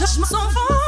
touch my soul.